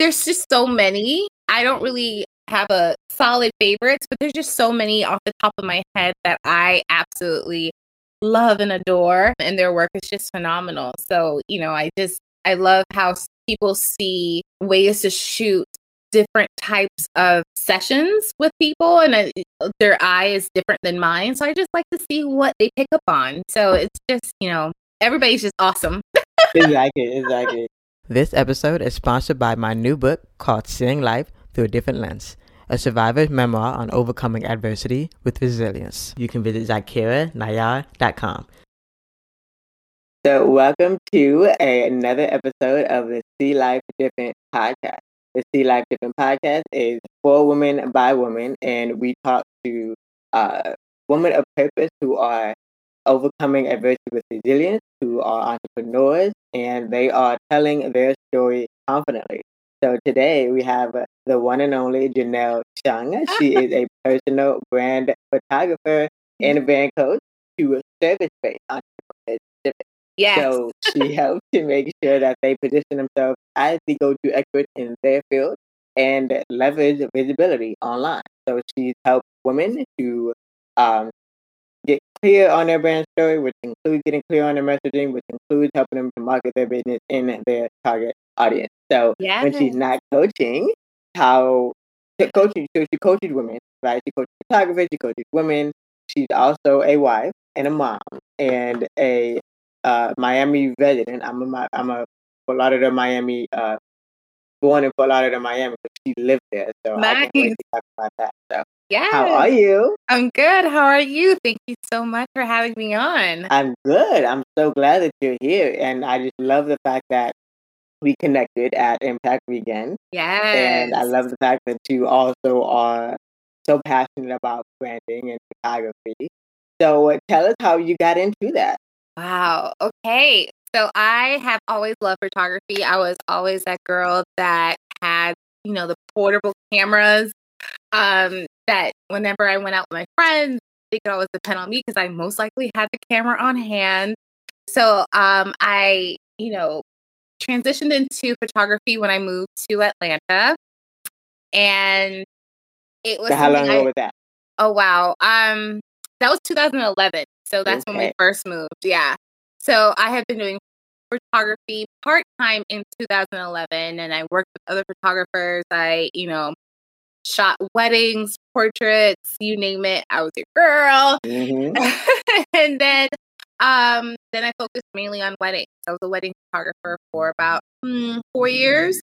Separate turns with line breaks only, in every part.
there's just so many. I don't really have a solid favorites, but there's just so many off the top of my head that I absolutely love and adore. And their work is just phenomenal. So, you know, I just, I love how people see ways to shoot different types of sessions with people and I, their eye is different than mine so i just like to see what they pick up on so it's just you know everybody's just awesome
exactly exactly
this episode is sponsored by my new book called seeing life through a different lens a survivor's memoir on overcoming adversity with resilience. You can visit zaakirahnayyar.com.
So, welcome to a, another episode of the See Life Different podcast. The See Life Different podcast is for women by women, and we talk to uh, women of purpose who are overcoming adversity with resilience, who are entrepreneurs, and they are telling their story confidently. So today we have the one and only Janelle Chung. She is a personal brand photographer and a brand coach to service-based entrepreneurs.
Yes.
So she helps to make sure that they position themselves as the go-to expert in their field and leverage visibility online. So she's helped women to um, clear on their brand story, which includes getting clear on their messaging, which includes helping them to market their business in their target audience. So yes. when she's not coaching, how coaching, so she coaches women, right? She coaches photographers, she coaches women. She's also a wife and a mom and a uh, Miami resident. I'm a I'm a Fort Lauderdale, Miami, uh, born in Fort Lauderdale, Miami, but she lived there. So nice. I can't to talk about that. So yeah. How are you?
I'm good. How are you? Thank you so much for having me on.
I'm good. I'm so glad that you're here. And I just love the fact that we connected at Impact Weekend.
Yes.
And I love the fact that you also are so passionate about branding and photography. So tell us how you got into that.
Wow. Okay. So I have always loved photography. I was always that girl that had, you know, the portable cameras. Um, that whenever I went out with my friends, they could always depend on me because I most likely had the camera on hand. So um, I, you know, transitioned into photography when I moved to Atlanta. And it was
so how long ago was that?
Oh wow. Um that was 2011. So that's okay. when we first moved. Yeah. So I have been doing photography part time in 2011 and I worked with other photographers. I, you know, shot weddings, portraits, you name it. I was your girl. Mm-hmm. and then um, then I focused mainly on weddings. I was a wedding photographer for about mm, four years.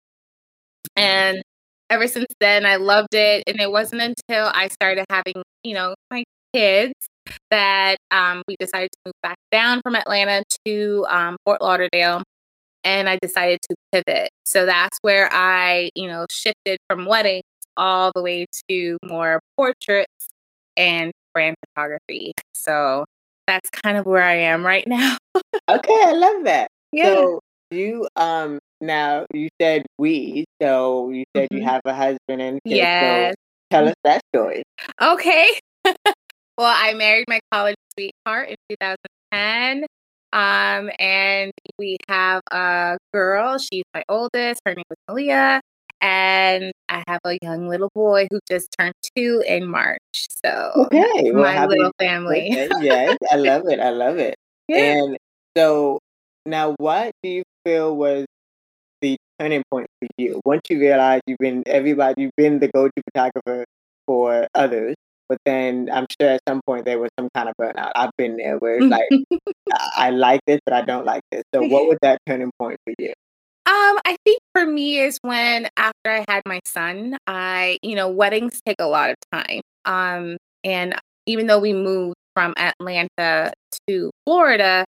And ever since then, I loved it. And it wasn't until I started having, you know, my kids that um, we decided to move back down from Atlanta to um, Fort Lauderdale. And I decided to pivot. So that's where I, you know, shifted from weddings all the way to more portraits and brand photography. So that's kind of where I am right now.
okay, I love that. Yeah. So you um now you said we, so you said mm-hmm. you have a husband and kids. Yes. So tell us that story.
Okay. well, I married my college sweetheart in 2010. Um, and we have a girl. She's my oldest. Her name is Malia and I have a young little boy who just turned two in March. So
okay,
well, my little family.
Yes, I love it. I love it. Yeah. And so now, what do you feel was the turning point for you once you realized you've been everybody, you've been the go-to photographer for others, but then I'm sure at some point there was some kind of burnout. I've been there where it's like I like this, but I don't like this. So, what was that turning point for you?
Um, I think for me is when after I had my son, I, you know, weddings take a lot of time. Um, and even though we moved from Atlanta to Florida,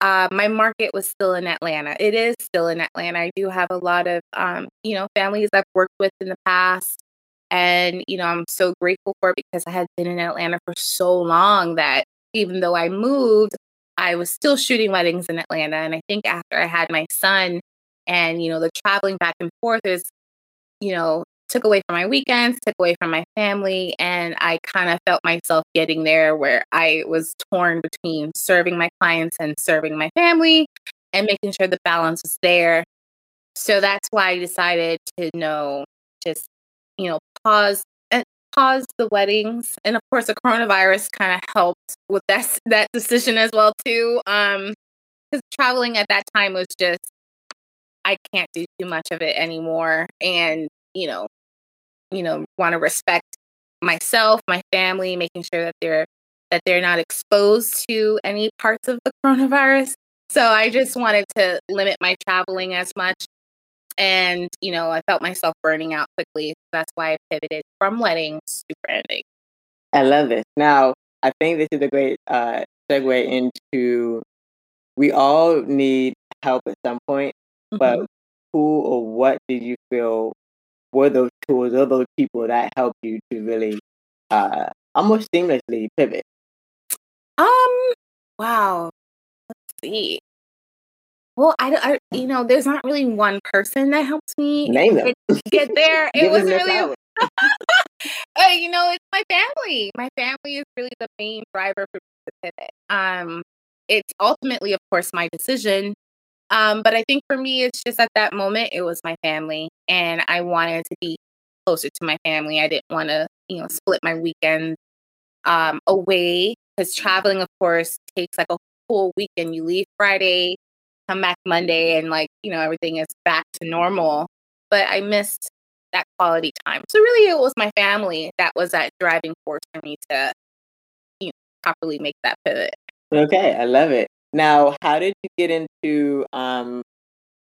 uh, my market was still in Atlanta. It is still in Atlanta. I do have a lot of, um, you know, families I've worked with in the past. And, you know, I'm so grateful for it because I had been in Atlanta for so long that even though I moved, I was still shooting weddings in Atlanta. And I think after I had my son, and, you know, the traveling back and forth is, you know, took away from my weekends, took away from my family. And I kind of felt myself getting there where I was torn between serving my clients and serving my family and making sure the balance was there. so that's why I decided to know just you know pause and pause the weddings, and of course the coronavirus kind of helped with that that decision as well too. Um, because traveling at that time was just I can't do too much of it anymore, and you know, you know, want to respect myself, my family, making sure that they're that they're not exposed to any parts of the coronavirus. So I just wanted to limit my traveling as much. And, you know, I felt myself burning out quickly. That's why I pivoted from weddings to branding.
I love this. Now, I think this is a great uh, segue into we all need help at some point, mm-hmm. but who or what did you feel were those tools or those people that helped you to really uh, almost seamlessly pivot?
Um, wow. Let's see. Well, I, I, you know, there's not really one person that helps me
Name them.
Get, there. it was really, uh, you know, it's my family. My family is really the main driver for the pivot. Um, it's ultimately, of course, my decision. Um, but I think for me, it's just at that moment, it was my family, and I wanted to be closer to my family. I didn't want to, you know, split my weekend um, away because traveling, of course, takes like a whole weekend. You leave Friday, come back Monday, and like, you know, everything is back to normal. But I missed that quality time. So really, it was my family that was that driving force for me to, you know, properly make that pivot.
Okay, I love it. Now, how did you get into um,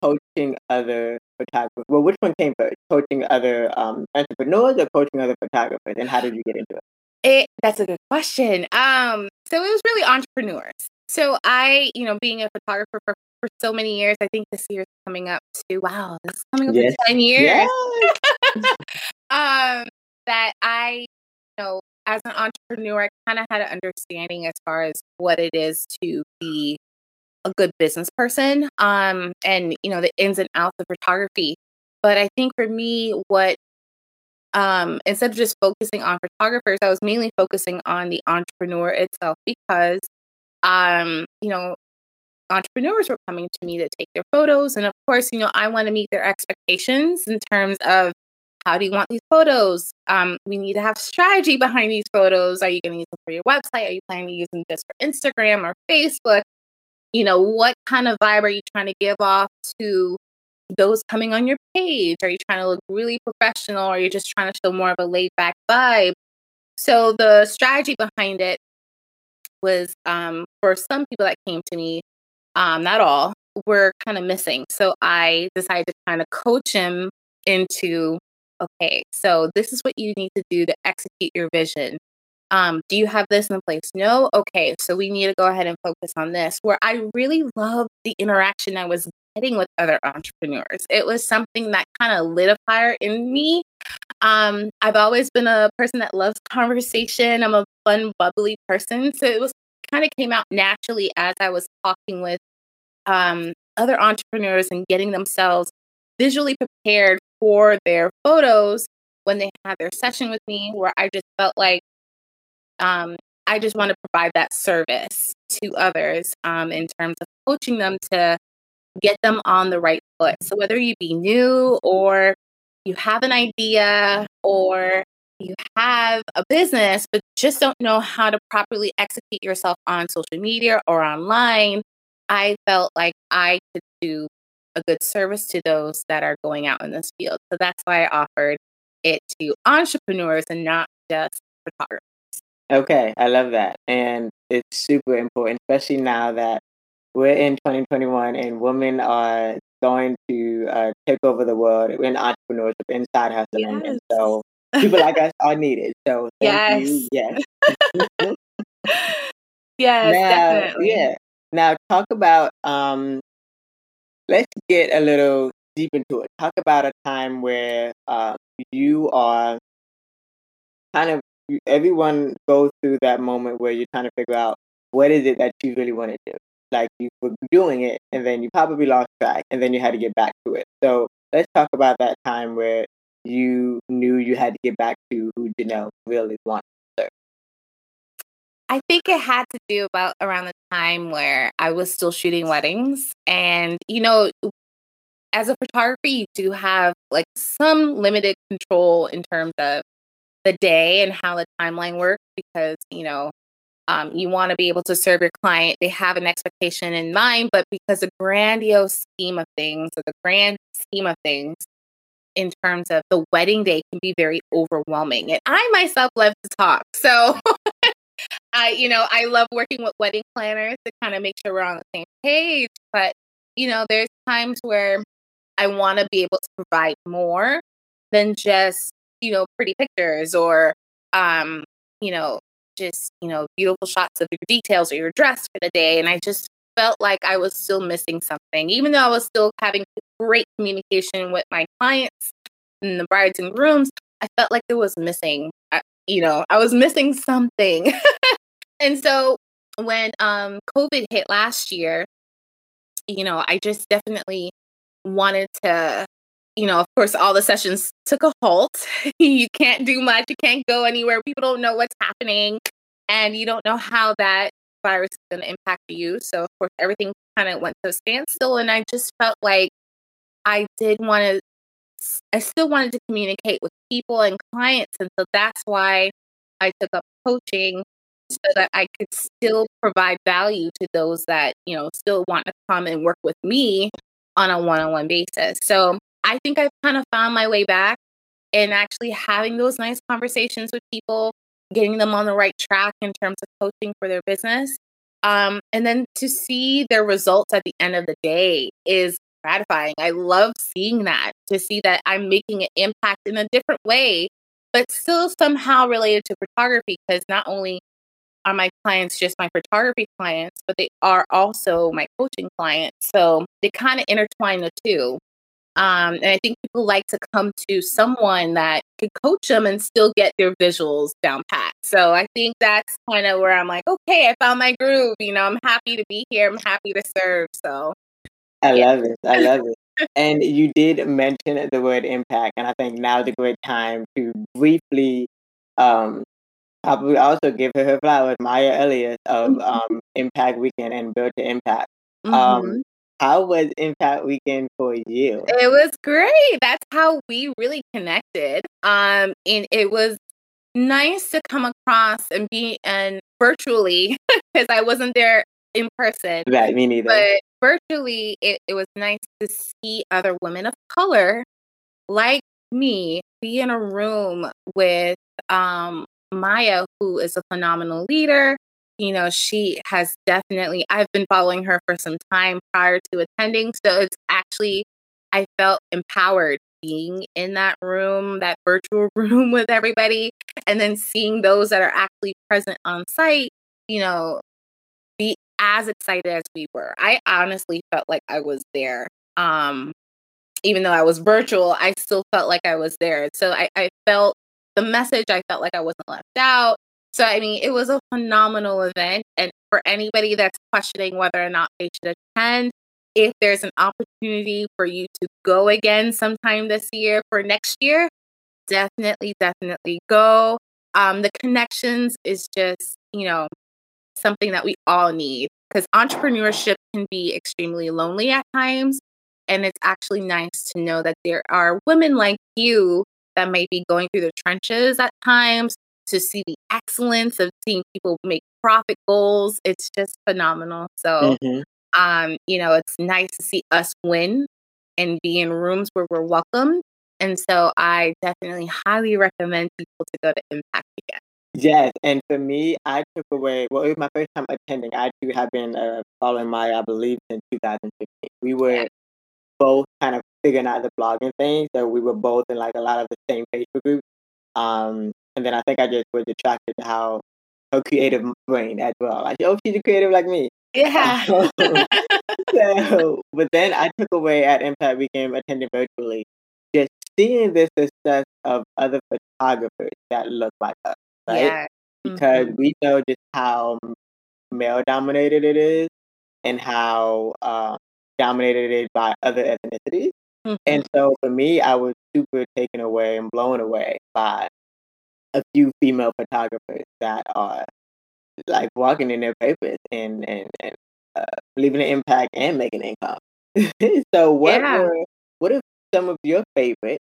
coaching other photographers? Well, which one came first? Coaching other um, entrepreneurs or coaching other photographers? And how did you get into it?
It, that's a good question. Um, so it was really entrepreneurs. So I, you know, being a photographer for, for so many years, I think this year is coming up to wow, this is coming up yes. to 10 years. Yes. um, that I, you know, as an entrepreneur, I kind of had an understanding as far as what it is to be a good business person um, and, you know, the ins and outs of photography. But I think for me, what um, instead of just focusing on photographers, I was mainly focusing on the entrepreneur itself because, um, you know, entrepreneurs were coming to me to take their photos. And of course, you know, I want to meet their expectations in terms of how do you want these photos? Um, we need to have strategy behind these photos. Are you going to use them for your website? Are you planning to use them just for Instagram or Facebook? You know, what kind of vibe are you trying to give off to those coming on your page? Are you trying to look really professional or are you just trying to show more of a laid back vibe? So the strategy behind it was um, for some people that came to me, um, not all, were kind of missing. So I decided to kind of coach him into okay, so this is what you need to do to execute your vision. Um, do you have this in place? No? Okay, so we need to go ahead and focus on this. Where I really love the interaction I was getting with other entrepreneurs. It was something that kind of lit a fire in me. Um, I've always been a person that loves conversation. I'm a fun, bubbly person. So it was kind of came out naturally as I was talking with um, other entrepreneurs and getting themselves visually prepared for their photos when they had their session with me, where I just felt like um, I just want to provide that service to others um, in terms of coaching them to get them on the right foot. So whether you be new or you have an idea or you have a business but just don't know how to properly execute yourself on social media or online, I felt like I could do a good service to those that are going out in this field. So that's why I offered it to entrepreneurs and not just photographers.
Okay, I love that. And it's super important, especially now that we're in 2021 and women are going to uh, take over the world in entrepreneurship, inside hustling. Yes. And so people like us are needed. So thank yes. you. Yes.
yes,
now,
definitely.
Yeah. Now talk about um let's get a little deep into it. Talk about a time where uh, you are kind of everyone goes through that moment where you're trying to figure out what is it that you really want to do like you were doing it and then you probably lost track and then you had to get back to it. So let's talk about that time where you knew you had to get back to who Janelle really wanted.
I think it had to do about around the time where I was still shooting weddings. And, you know, as a photographer, you do have like some limited control in terms of the day and how the timeline works because, you know, um, you want to be able to serve your client. They have an expectation in mind, but because the grandiose scheme of things or the grand scheme of things in terms of the wedding day can be very overwhelming. And I myself love to talk. So I, you know, I love working with wedding planners to kind of make sure we're on the same page. But, you know, there's times where I want to be able to provide more than just, you know, pretty pictures or, um, you know, just, you know, beautiful shots of your details or your dress for the day. And I just felt like I was still missing something, even though I was still having great communication with my clients and the brides and grooms. I felt like there was missing, uh, you know, I was missing something. and so when um, COVID hit last year, you know, I just definitely wanted to, you know, of course, all the sessions took a halt. you can't do much, you can't go anywhere. People don't know what's happening, and you don't know how that virus is going to impact you. So, of course, everything kind of went to a standstill. And I just felt like I did want to, I still wanted to communicate with people and clients. And so that's why I took up coaching so that I could still provide value to those that, you know, still want to come and work with me on a one on one basis. So I think I've kind of found my way back and actually having those nice conversations with people, getting them on the right track in terms of coaching for their business. Um, and then to see their results at the end of the day is gratifying. I love seeing that, to see that I'm making an impact in a different way, but still somehow related to photography because not only are my clients just my photography clients, but they are also my coaching clients. So they kind of intertwine the two. Um, and I think people like to come to someone that could coach them and still get their visuals down pat. So I think that's kind of where I'm like, okay, I found my groove. You know, I'm happy to be here. I'm happy to serve. So
I yeah. love it. I love it. and you did mention the word impact, and I think now's a great time to briefly um, probably also give her her flowers, Maya Elliott of mm-hmm. um, Impact Weekend and Build to Impact. Um, mm-hmm. Um, how was Impact Weekend for you?
It was great. That's how we really connected. Um, and it was nice to come across and be and virtually because I wasn't there in person.
Right, me neither.
But virtually, it, it was nice to see other women of color like me be in a room with um Maya, who is a phenomenal leader. You know, she has definitely, I've been following her for some time prior to attending. So it's actually, I felt empowered being in that room, that virtual room with everybody, and then seeing those that are actually present on site, you know, be as excited as we were. I honestly felt like I was there. Um, even though I was virtual, I still felt like I was there. So I, I felt the message. I felt like I wasn't left out. So, I mean, it was a phenomenal event. And for anybody that's questioning whether or not they should attend, if there's an opportunity for you to go again sometime this year for next year, definitely, definitely go. Um, the connections is just, you know, something that we all need because entrepreneurship can be extremely lonely at times. And it's actually nice to know that there are women like you that may be going through the trenches at times to see the excellence of seeing people make profit goals. It's just phenomenal. So, mm-hmm. um, you know, it's nice to see us win and be in rooms where we're welcome. And so I definitely highly recommend people to go to Impact again.
Yes, and for me, I took away. Well, it was my first time attending. I too have been uh, following Maya, I believe, since 2015. We were yeah. both kind of figuring out the blogging thing. So we were both in like a lot of the same Facebook groups. Um, and then I think I just was attracted to how her creative brain as well. Like, oh, she's a creative like me.
Yeah.
so, but then I took away at Impact Weekend attending virtually, just seeing the success of other photographers that look like us, right? Yeah. Because mm-hmm. we know just how male dominated it is and how uh, dominated it is by other ethnicities. Mm-hmm. And so for me, I was super taken away and blown away by a few female photographers that are like walking in their papers and and, and uh, leaving an impact and making income. so what yeah. were what are some of your favorite,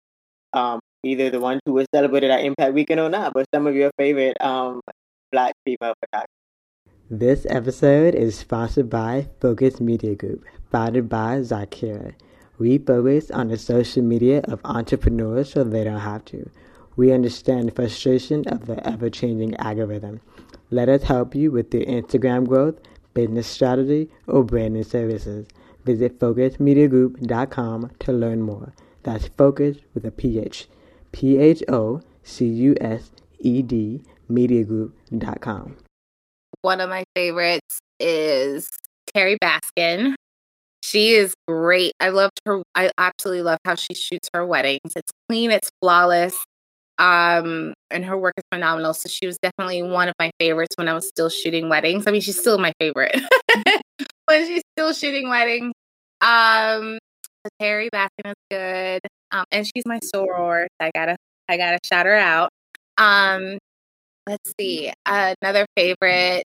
um, either the ones who were celebrated at Impact Weekend or not, but some of your favorite um, black female photographers?
This episode is sponsored by Focus Media Group, founded by Zaakirah. We focus on the social media of entrepreneurs so they don't have to. We understand the frustration of the ever changing algorithm. Let us help you with your Instagram growth, business strategy, or branding services. Visit focusmediagroup.com to learn more. That's focus with a PH. P H O C U S E D mediagroup.com.
One of my favorites is Terry Baskin. She is great. I loved her. I absolutely love how she shoots her weddings. It's clean, it's flawless. Um, and her work is phenomenal. So she was definitely one of my favorites when I was still shooting weddings. I mean, she's still my favorite when she's still shooting weddings. Um, Terry Baskin is good. Um, and she's my soror. I gotta, I gotta shout her out. Um, let's see. Another favorite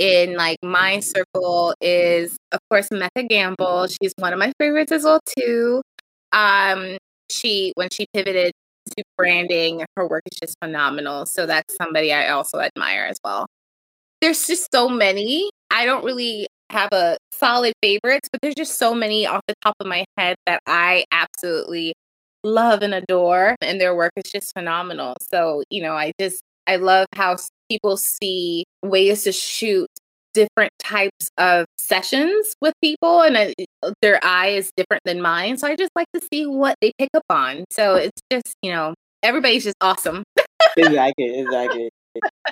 in like my circle is of course Mecca Gamble. She's one of my favorites as well too. Um, she when she pivoted to branding, her work is just phenomenal. So that's somebody I also admire as well. There's just so many. I don't really have a solid favorites, but there's just so many off the top of my head that I absolutely love and adore and their work is just phenomenal. So, you know, I just I love how people see ways to shoot different types of sessions with people and uh, their eye is different than mine so i just like to see what they pick up on. So it's just you know everybody's just awesome.
Exactly exactly.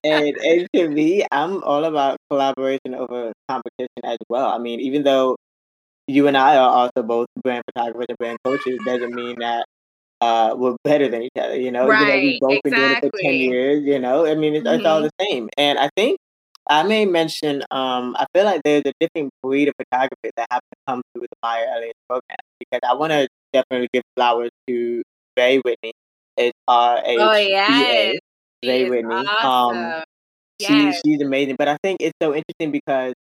And, and to me i'm all about collaboration over competition as well. I mean even though you and i are also both brand photographers and brand coaches doesn't mean that uh, we're better than each other, you know.
Right,
you know, we've both
exactly.
been doing it for ten years, you know. I mean, it's, mm-hmm. it's all the same. And I think I may mention, um, I feel like there's a different breed of photography that have to come through the Maya Elliott program because I want to definitely give flowers to Ray Whitney. It's R H
Oh yeah,
Ray Whitney.
Awesome.
Um,
yes.
she she's amazing. But I think it's so interesting because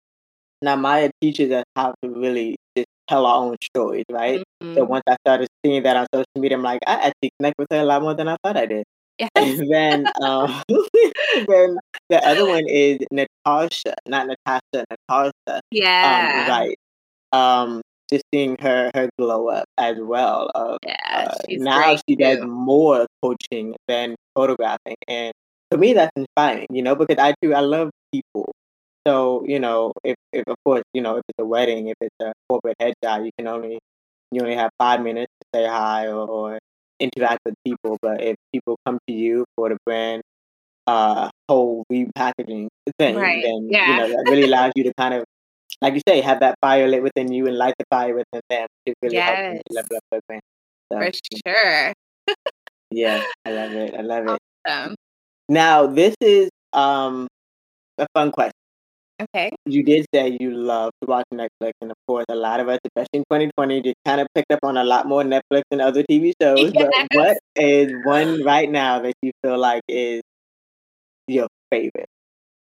now Maya teaches us how to really just tell our own stories, right?
Mm-hmm.
So once I started seeing that on social media, I'm like, I actually connect with her a lot more than I thought I did.
Yes.
And then, um, then the other one is Natasha, not Natasha, Natasha.
Yeah.
Um, right. Um, just seeing her her glow up as well. Of,
yeah,
uh, now she does more coaching than photographing, and to me that's inspiring. You know, because I do I love people. So you know, if, if of course you know if it's a wedding, if it's a corporate headshot, you can only you only have five minutes say hi or, or interact with people. But if people come to you for the brand uh, whole repackaging thing,
Right,
then
yeah.
you know that really allows you to kind of, like you say, have that fire lit within you and light the fire within them to really help them to
Yes.
level up brand. So,
For sure.
yeah, I love it. I love it.
Awesome.
Now this is um a fun question.
Okay.
You did say you love to watch Netflix, and of course, a lot of us, especially in 2020, just kind of picked up on a lot more Netflix than other TV shows. But what is one right now that you feel like is your favorite?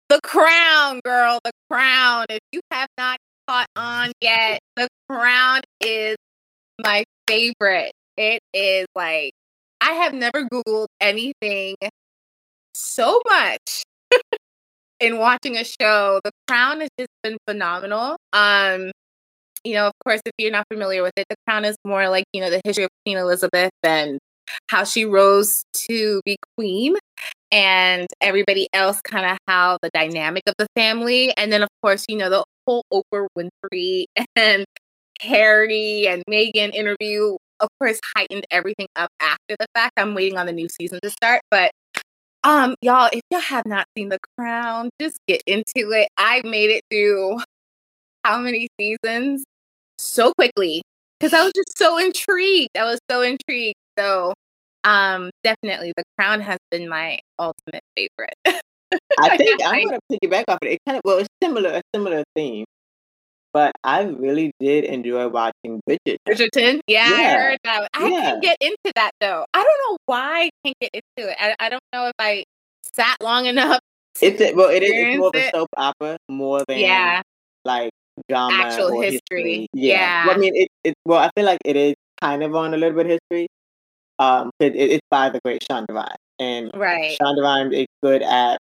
The Crown, girl. The Crown. If you have not caught on yet, The Crown is my favorite. It is like I have never Googled anything so much in watching a show. The Crown has just been phenomenal. Um, you know, of course, if you're not familiar with it, The Crown is more like, you know, the history of Queen Elizabeth and how she rose to be queen and everybody else kind of how the dynamic of the family and then of course you know the whole oprah winfrey and harry and Meghan interview of course heightened everything up after the fact i'm waiting on the new season to start but um y'all if y'all have not seen the crown just get into it. I made it through how many seasons? So quickly because i was just so intrigued. I was so intrigued. So um definitely the crown has been my ultimate favorite.
I think I'm gonna piggyback off of it. It kind of well, it's similar, a similar theme, but I really did enjoy watching Bridget.
Bridgerton. Yeah, I
Yeah,
heard that. I
yeah.
can't get into that though. I don't know why I can't get into it. I, I don't know if I sat long enough.
It's a, well, it is it's more of a
it.
soap opera more than
Yeah,
like drama
Actual
or
history.
Yeah,
Yeah.
Well, I mean, it, it. Well, I feel like it is kind of on a little bit of history. Um, it, it's by the great Shonda Rhimes, and
right.
Shonda Rhimes is good at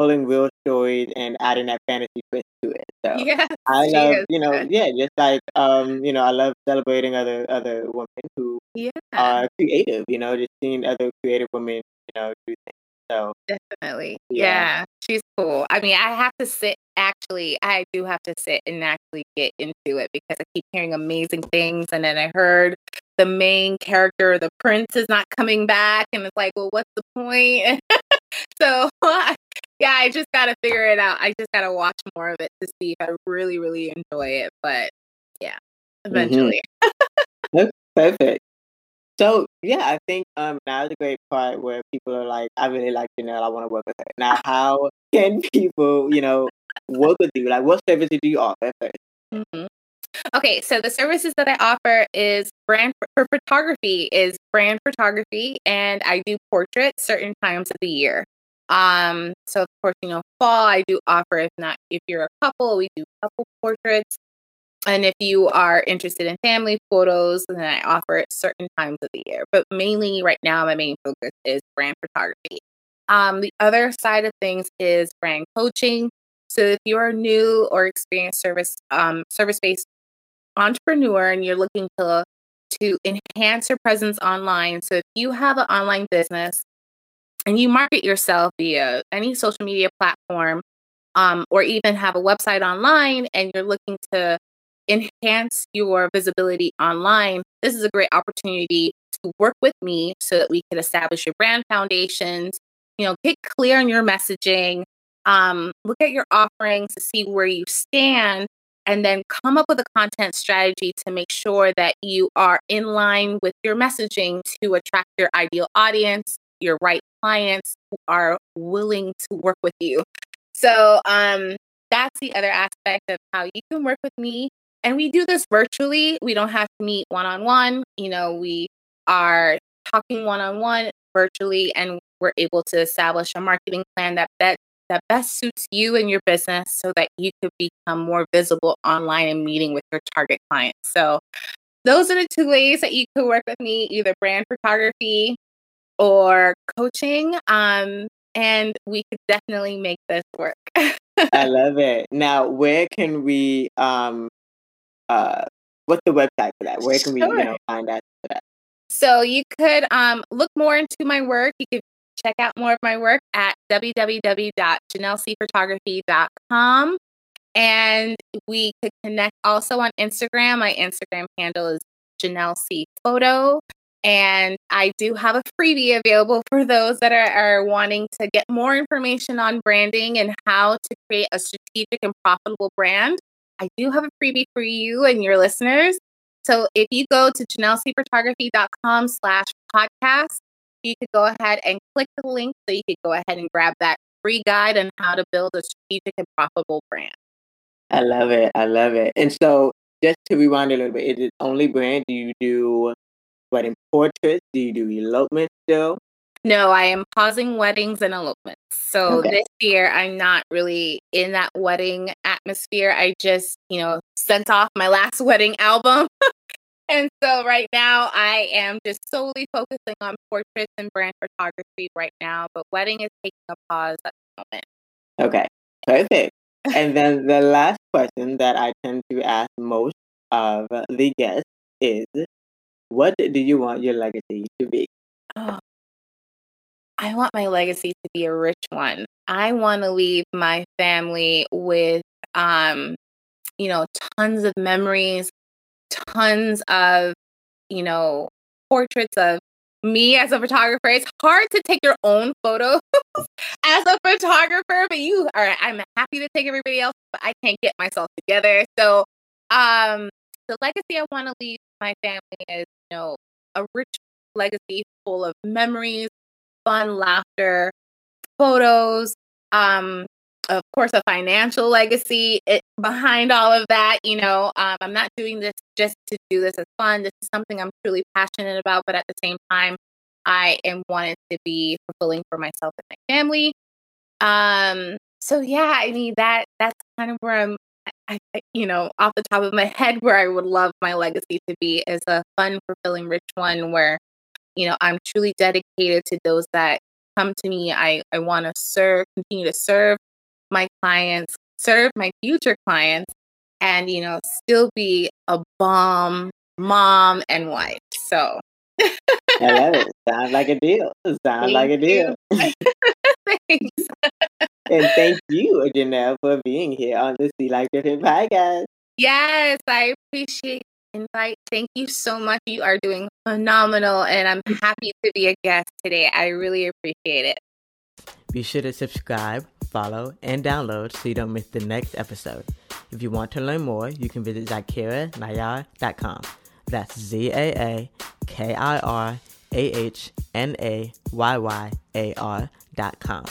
pulling real stories and adding that fantasy twist to it. So
yes,
I love, you know, yeah, just like um, you know, I love celebrating other other women who
yeah.
are creative. You know, just seeing other creative women, you know, do things. So
definitely, yeah. yeah, she's cool. I mean, I have to sit. Actually, I do have to sit and actually get into it because I keep hearing amazing things, and then I heard the main character, the prince, is not coming back, and it's like, well, what's the point? so yeah, I just gotta figure it out. I just gotta watch more of it to see if I really, really enjoy it. But yeah, mm-hmm. eventually.
Mm-hmm. Perfect. So yeah, I think um now's a great part where people are like, I really like Janelle, I want to work with her. Now, how can people, you know, work with you? Like, what services do you offer 1st
mm-hmm. Okay, so the services that I offer is brand for photography is brand photography, and I do portraits certain times of the year. Um, so of course, you know, fall I do offer. If not, if you're a couple, we do couple portraits. And if you are interested in family photos, then I offer it certain times of the year. But mainly right now, my main focus is brand photography. Um, the other side of things is brand coaching. So if you are new or experienced service um, service based entrepreneur and you're looking to to enhance your presence online, so if you have an online business and you market yourself via any social media platform, um, or even have a website online, and you're looking to enhance your visibility online, this is a great opportunity to work with me so that we can establish your brand foundations, you know, get clear on your messaging, um, look at your offerings to see where you stand, and then come up with a content strategy to make sure that you are in line with your messaging to attract your ideal audience, your right clients who are willing to work with you. So, um, that's the other aspect of how you can work with me and we do this virtually. We don't have to meet one on one. You know, we are talking one on one virtually, and we're able to establish a marketing plan that that that best suits you and your business so that you could become more visible online and meeting with your target clients. So those are the two ways that you could work with me, either brand photography or coaching. Um, and we could definitely make this work.
I love it. Now, where can we um uh, what's the website for that? Where can we, you know, find out for that?
So you could um, look more into my work. You could check out more of my work at www.janellecphotography.com. And we could connect also on Instagram. My Instagram handle is Janelle C Photo. And I do have a freebie available for those that are, are wanting to get more information on branding and how to create a strategic and profitable brand. I do have a freebie for you and your listeners. So if you go to janelleCphotography.com slash podcast, you could go ahead and click the link so you could go ahead and grab that free guide on how to build a strategic and profitable brand.
I love it. I love it. And so just to rewind a little bit, is it only brand? Do you do wedding portraits? Do you do elopement still?
No, I am pausing weddings and elopements. So okay. this year, I'm not really in that wedding atmosphere. I just, you know, sent off my last wedding album. and so right now, I am just solely focusing on portraits and brand photography right now. But wedding is taking a pause at the moment.
Okay, perfect. and then the last question that I tend to ask most of the guests is what do you want your legacy to be?
Oh, I want my legacy to be a rich one. I want to leave my family with, um, you know, tons of memories, tons of, you know, portraits of me as a photographer. It's hard to take your own photos as a photographer, but you are, I'm happy to take everybody else, but I can't get myself together. So, um, the legacy I want to leave my family is, know, a rich legacy full of memories, fun, laughter, photos, um, of course, a financial legacy it, behind all of that. You know, um, I'm not doing this just to do this as fun. This is something I'm truly passionate about, but at the same time, I am wanting to be fulfilling for myself and my family. Um, so yeah, I mean that that's kind of where I'm I, you know, off the top of my head, where I would love my legacy to be is a fun, fulfilling, rich one where, you know, I'm truly dedicated to those that come to me. I, I want to serve, continue to serve my clients, serve my future clients, and, you know, still be a bomb mom and wife. So
I love it. Sounds like a deal. Sounds thank like a deal. Thanks. and thank you, Janelle, for being here on the See Life Different podcast.
Yes, I appreciate the invite. Thank you so much. You are doing phenomenal, and I'm happy to be a guest today. I really appreciate it.
Be sure to subscribe, follow, and download so you don't miss the next episode. If you want to learn more, you can visit ZaakirahNayyar.com. That's Z A A K I R A H N A Y Y A R dot com.